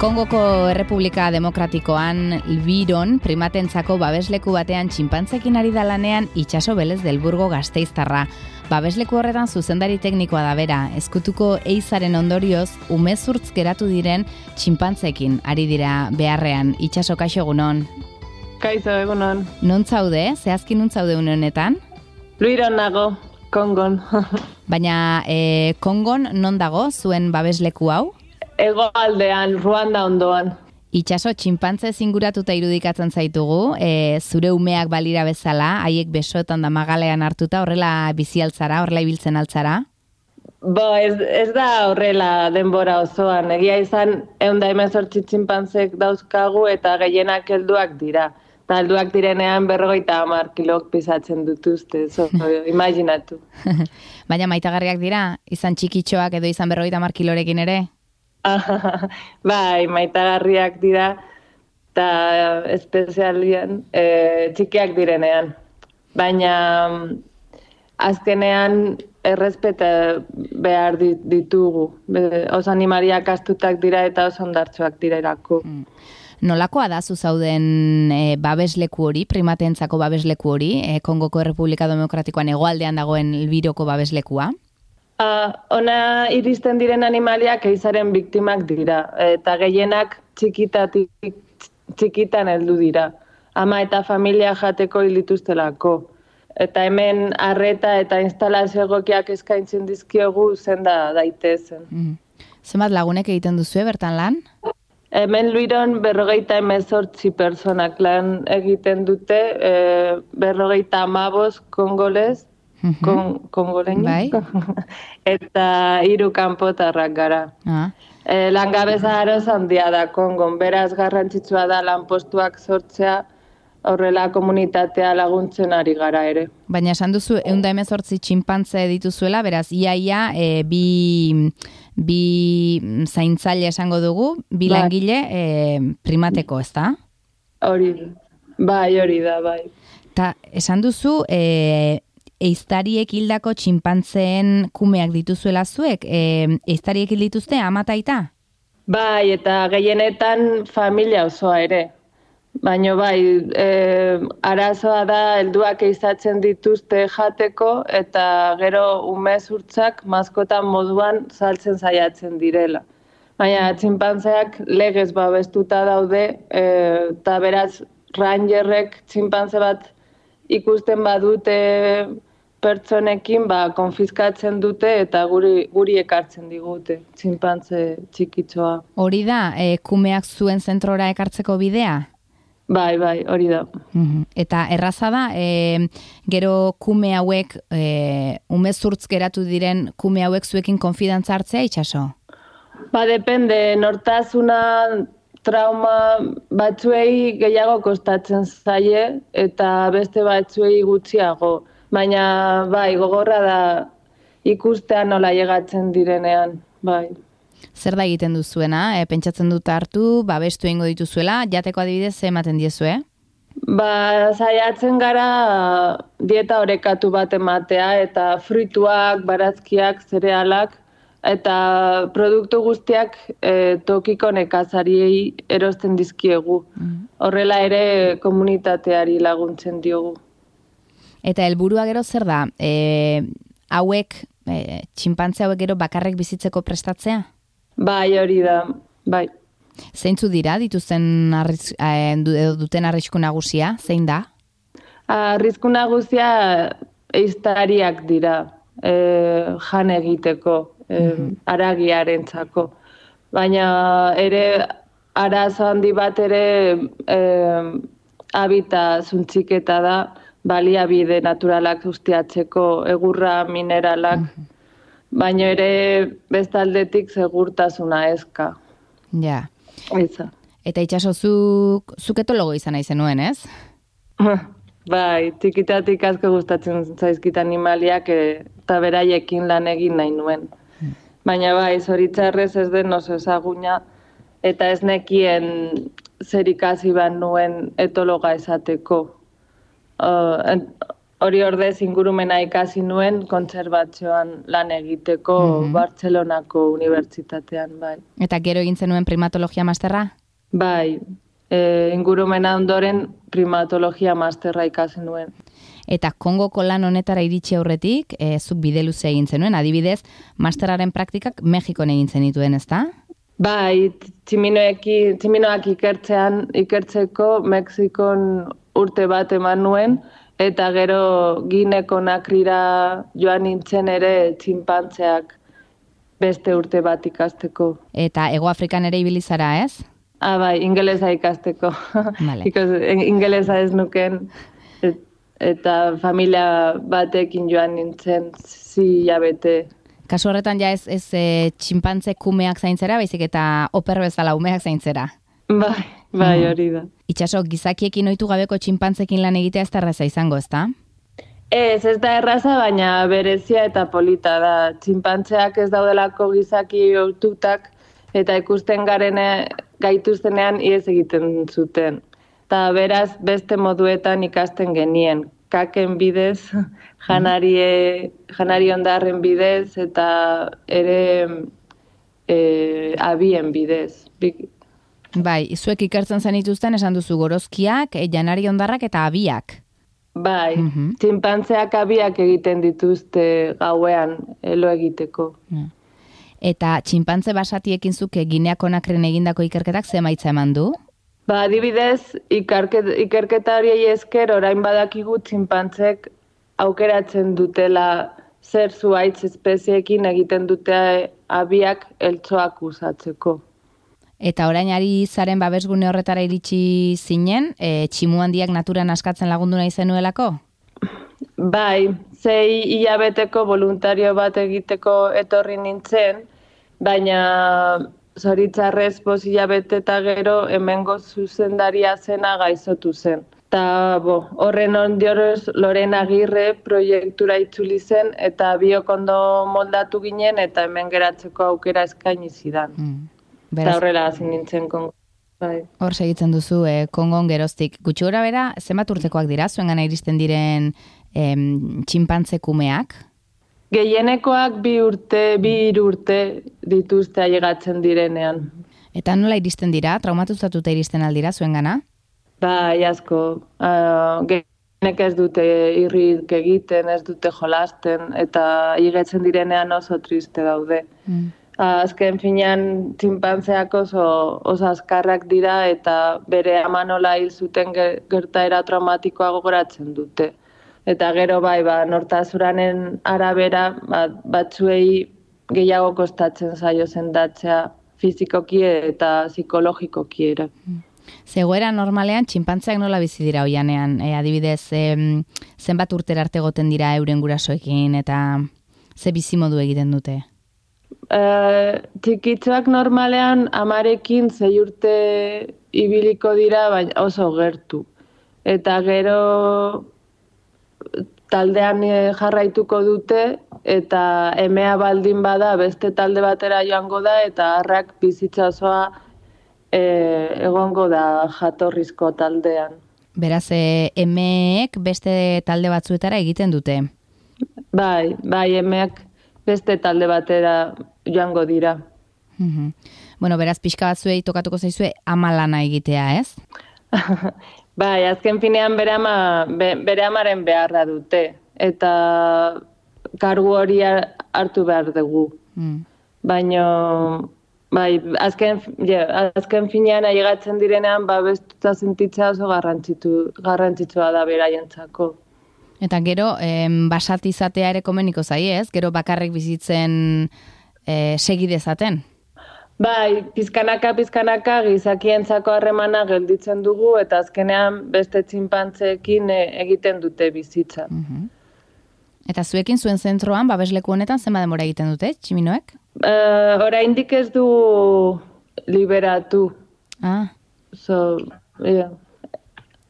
Kongoko Errepublika Demokratikoan Biron primatentzako babesleku batean txinpantzekin ari da lanean itxaso belez delburgo gazteiztarra. Babesleku horretan zuzendari teknikoa da bera, eskutuko eizaren ondorioz umezurtz geratu diren txinpantzekin ari dira beharrean itxaso kaixo egunon. Kaixo egunon. Non zaude, zehazkin non zaude honetan? Luiron nago, Kongon. Baina e, Kongon non dago zuen babesleku hau? Egoaldean, Ruanda ondoan. Itxaso, txinpantze zinguratuta irudikatzen zaitugu, e, zure umeak balira bezala, haiek besoetan da magalean hartuta, horrela bizi altzara, horrela ibiltzen altzara? Bo, ez, ez da horrela denbora osoan. Egia izan, egun da hemen sortzi txinpantzek dauzkagu eta gehienak helduak dira. Eta helduak direnean berrogeita hamar kilok pisatzen dutuzte, so, imaginatu. Baina maitagarriak dira, izan txikitxoak edo izan berrogeita hamar kilorekin ere? Bai, maitagarriak dira, eta espezialian e, txikiak direnean. Baina azkenean errespeta behar ditugu. Oso animariak astutak dira eta oso ondartsuak dira erako. Mm. Nolakoa da zu zauden e, babesleku hori, primatentzako babesleku hori, e, Kongoko Republika Demokratikoan egoaldean dagoen elbiroko babeslekua? Uh, ona iristen diren animaliak eizaren biktimak dira, eta gehienak txikitatik txikitan heldu dira. Ama eta familia jateko hilituztelako. Eta hemen arreta eta instalazio egokiak eskaintzen dizkiogu zenda daitezen. Mm. Zenbat lagunek egiten duzu bertan lan? Hemen luiron berrogeita emezortzi personak lan egiten dute, e, berrogeita amabos kongolez, kon, kongoleño. Bai. eta hiru kanpotarrak gara. Ah. E, langabeza aroz handia da kongon, beraz garrantzitsua da lanpostuak sortzea horrela komunitatea laguntzen ari gara ere. Baina esan duzu, eunda emezortzi txinpantze dituzuela, beraz, iaia e, bi, bi zaintzaile esango dugu, bi bai. langile e, primateko, ez da? Hori, bai, hori da, bai. Ta, esan duzu, e, eiztariek hildako txinpantzeen kumeak dituzuela zuek, e, eiztariek hildituzte amataita? Bai, eta gehienetan familia osoa ere. Baina bai, e, arazoa da helduak eizatzen dituzte jateko eta gero umez urtzak maskotan moduan saltzen saiatzen direla. Baina txinpantzeak legez babestuta daude e, eta beraz rangerrek txinpantze bat ikusten badute pertsonekin ba, konfiskatzen dute eta guri, guri ekartzen digute, txinpantze txikitzoa. Hori da, e, kumeak zuen zentrora ekartzeko bidea? Bai, bai, hori da. Mhm. Eta erraza da, e, gero kume hauek, e, umezurtz geratu diren kume hauek zuekin konfidantza hartzea itxaso? Ba, depende, nortasuna trauma batzuei gehiago kostatzen zaie eta beste batzuei gutxiago baina bai, gogorra da ikustean nola llegatzen direnean, bai. Zer da egiten duzuena? E, pentsatzen dut hartu, babestu egingo dituzuela, jateko adibidez ze ematen diezu, eh? Ba, saiatzen gara dieta orekatu bat ematea eta fruituak, barazkiak, zerealak eta produktu guztiak e, tokiko nekazariei erosten dizkiegu. Mm. Horrela ere komunitateari laguntzen diogu. Eta helburua gero zer da? E, hauek, e, txinpantze hauek gero bakarrek bizitzeko prestatzea? Bai, hori da, bai. Zeintzu dira dituzten arriz, e, duten arrisku nagusia? Zein da? Arrisku nagusia eiztariak dira e, jan egiteko, e, mm aragiaren txako. Baina ere arazo handi bat ere e, habita zuntziketa da, baliabide naturalak ustiatzeko egurra mineralak, baina ere bestaldetik segurtasuna ezka. Ja. Eza. Eta itxaso zuk, zuk etologo izan nahi zenuen, ez? bai, txikitatik asko gustatzen zaizkit animaliak eh, eta beraiekin lan egin nahi nuen. Hmm. Baina bai, zoritzarrez ez den oso ezaguna, eta ez nekien zer ikasi ban nuen etologa esateko uh, hori ordez ingurumena ikasi nuen kontserbatzioan lan egiteko Mhm. Bartzelonako unibertsitatean, bai. Eta gero egin zenuen primatologia masterra? Bai, e, ingurumena ondoren primatologia masterra ikasi nuen. Eta Kongoko lan honetara iritsi aurretik, e, zuk bide luze egin zenuen, adibidez, masterraren praktikak Mexikon egin zenituen, ezta? Bai, tximinoak ikertzean, ikertzeko Mexikon urte bat eman nuen, eta gero gineko nakrira joan nintzen ere txinpantzeak beste urte bat ikasteko. Eta Ego Afrikan ere ibili zara, ez? Ah, bai, ingelesa ikasteko. Vale. Because in- ingelesa ez nuken, et, eta familia batekin joan nintzen zi jabete. Kasu horretan ja ez, ez e, txinpantze kumeak zaintzera, baizik eta oper bezala umeak zaintzera. Bai, bai, Mhm. hori da. Itxaso, gizakiekin ohitu gabeko txinpantzekin lan egitea ez da erraza izango, ezta? Ez, ez da erraza, baina berezia eta polita da. Txinpantzeak ez daudelako gizaki ohtutak eta ikusten garene gaituztenean iez egiten zuten. Ta beraz beste moduetan ikasten genien. Kaken bidez, janarie, janari ondarren bidez eta ere e, abien bidez. Bi- Bai, zuek ikertzen zenituzten esan duzu gorozkiak, janari ondarrak eta abiak. Bai, Mhm. txinpantzeak abiak egiten dituzte gauean elo egiteko. Eta txinpantze basatiekin zuke gineako nakren egindako ikerketak zemaitza eman du? Ba, adibidez, ikerket, ikerketa horiei esker orain badakigu txinpantzek aukeratzen dutela zer zuaitz espezieekin egiten dute abiak eltsoak usatzeko. Eta orain ari zaren babesgune horretara iritsi zinen, e, tximu handiak naturan askatzen lagundu nahi zenuelako? Bai, zei hilabeteko voluntario bat egiteko etorri nintzen, baina zoritzarrez bost hilabete eta gero hemengo zuzendaria zena gaizotu zen. Ta bo, horren ondorioz Loren Agirre proiektura itzuli zen eta biok ondo moldatu ginen eta hemen geratzeko aukera eskaini zidan. Mm. Eta Beraz, horrela hasi nintzen kongo. Bai. hor segitzen duzu e, kongon geroztik. Gutxi gora bera, zenbat urtekoak dira, zuen gana iristen diren em, txinpantze kumeak? Gehienekoak bi urte, bi urte dituzte ailegatzen direnean. Eta nola iristen dira, traumatuzatuta iristen aldira zuen gana? Bai, asko. Uh, Gehienek ez dute irrik egiten, ez dute jolasten, eta higetzen direnean oso triste daude. Mm. Azken finean txinpantzeak oso, oso azkarrak dira eta bere amanola hil zuten ge- gertaera traumatikoa gogoratzen dute. Eta gero bai, ba, nortazuranen arabera ba, batzuei gehiago kostatzen zaio sendatzea fizikoki eta psikologikoki ere. Zegoera normalean txinpantzeak nola bizi dira oianean, e, adibidez, em, zenbat urtera arte goten dira euren gurasoekin eta ze bizimodu egiten dute? Eh, txikitxoak normalean amarekin zei urte ibiliko dira, baina oso gertu. Eta gero taldean eh, jarraituko dute eta emea baldin bada beste talde batera joango da eta harrak bizitza osoa eh, egongo da jatorrizko taldean. Beraz, e, emeek beste talde batzuetara egiten dute. Bai, bai emeak beste talde batera joango dira. Mhm. Bueno, beraz, pixka batzuei tokatuko zaizue amalana egitea, ez? Bai, azken finean bere, ama, be, bere amaren beharra dute. Eta kargu hori har- hartu behar dugu. Mm. Baina, bai, azken, ja, azken finean ailegatzen direnean, babestuta sentitzea oso garrantzitu, garrantzitsua da beraientzako. Eta gero, em, basat izatea ere komeniko zai, ez? Gero bakarrik bizitzen e, segi dezaten. Bai, pizkanaka, pizkanaka gizakientzako harremana gelditzen dugu eta azkenean beste txinpantzeekin e, egiten dute bizitza. Mhm. Eta zuekin zuen zentroan, babesleku honetan zenba denbora egiten dute, tximinoek? Uh, oraindik ez du liberatu. Ah, So, yeah.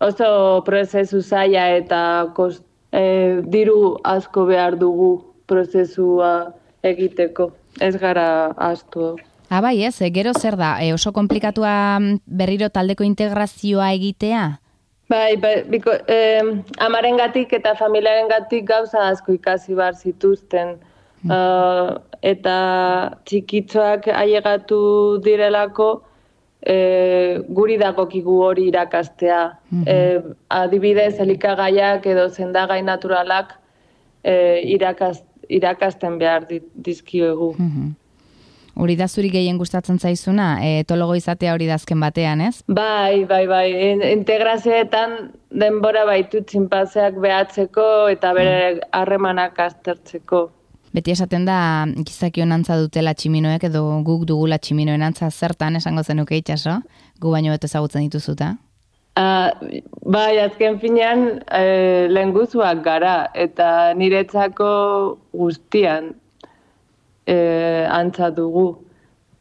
Oso prozesu zaila eta kost, eh, diru asko behar dugu prozesua egiteko. Ez gara astu. ah bai ez, e, gero zer da, e, oso komplikatua mm, berriro taldeko integrazioa egitea? Bai, bai biko, eh, amaren gatik eta familiaren gatik gauza asko ikasi bar zituzten. Uh, eta txikitzoak ailegatu direlako e, guri dagokigu hori irakastea. Mm -hmm. adibidez, elikagaiak edo zendagai naturalak e, irakaz, irakasten behar dizkioegu. Mm Hori da zuri gehien gustatzen zaizuna, e, etologo izatea hori dazken batean, ez? Bai, bai, bai. Integrazioetan denbora baitu txinpazeak behatzeko eta bere mm. harremanak aztertzeko. Beti esaten da, gizaki honantza dutela tximinoek edo guk dugula tximinoen antza zertan esango zenuke itxaso, gu baino beto ezagutzen dituzuta? Uh, bai, azken finean eh, lehen gara eta niretzako guztian e, antza dugu.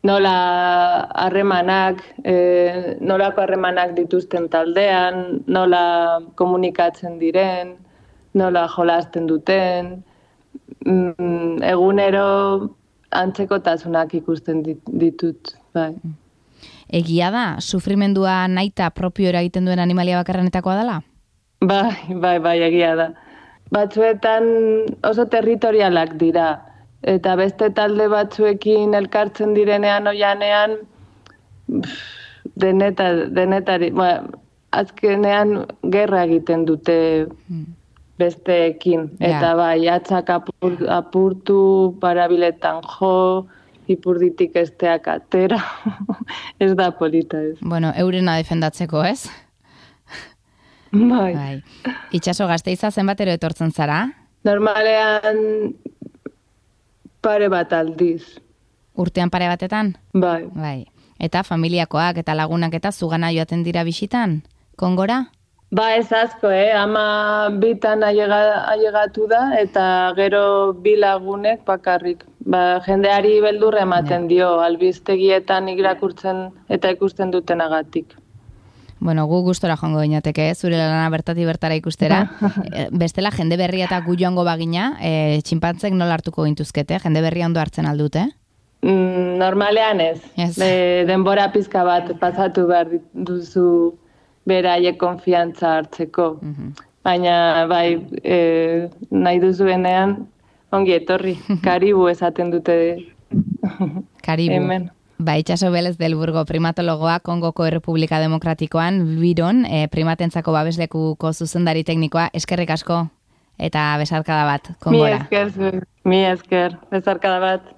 Nola harremanak, e, nolako harremanak dituzten taldean, nola komunikatzen diren, nola jolasten duten, mm, egunero antzeko tasunak ikusten ditut. Bai. Egia da, sufrimendua naita propio eragiten duen animalia bakarrenetakoa dela? Bai, bai, bai, egia da. Batzuetan oso territorialak dira eta beste talde batzuekin elkartzen direnean oianean deneta, denetari, ba, azkenean gerra egiten dute hmm. Besteekin. Eta bai, atzak apur, apurtu, parabiletan jo, ipurditik esteak atera, ez da polita ez. Bueno, eurena defendatzeko ez? Bai. bai. Itxaso gazteiza zenbatero etortzen zara? Normalean pare bat aldiz. Urtean pare batetan? Bai. Bai. Eta familiakoak eta lagunak eta zugana joaten dira bisitan? Kongora? Ba ez asko, eh? ama bitan ailegatu da eta gero bi lagunek bakarrik. Ba, jendeari beldurre ematen dio, albiztegietan irakurtzen eta ikusten dutenagatik. Bueno, gu gustora joango gainateke, eh? zure lana bertati bertara ikustera. Eh, bestela, jende berria eta gu joango bagina, e, txinpantzek nola hartuko gintuzkete, jende berria ondo hartzen aldute? Mm, normalean ez. Yes. denbora pizka bat pasatu behar duzu beraie konfiantza hartzeko. Mhm. Baina, bai, e, nahi duzuenean, ongi etorri, karibu esaten dute. Karibu. Hemen. Ba, itxaso belez del burgo primatologoa Kongoko Errepublika Demokratikoan, biron, e, primatentzako babeslekuko zuzendari teknikoa, eskerrik asko, eta besarkada bat, kongora. Mi esker, mi esker, besarkada bat.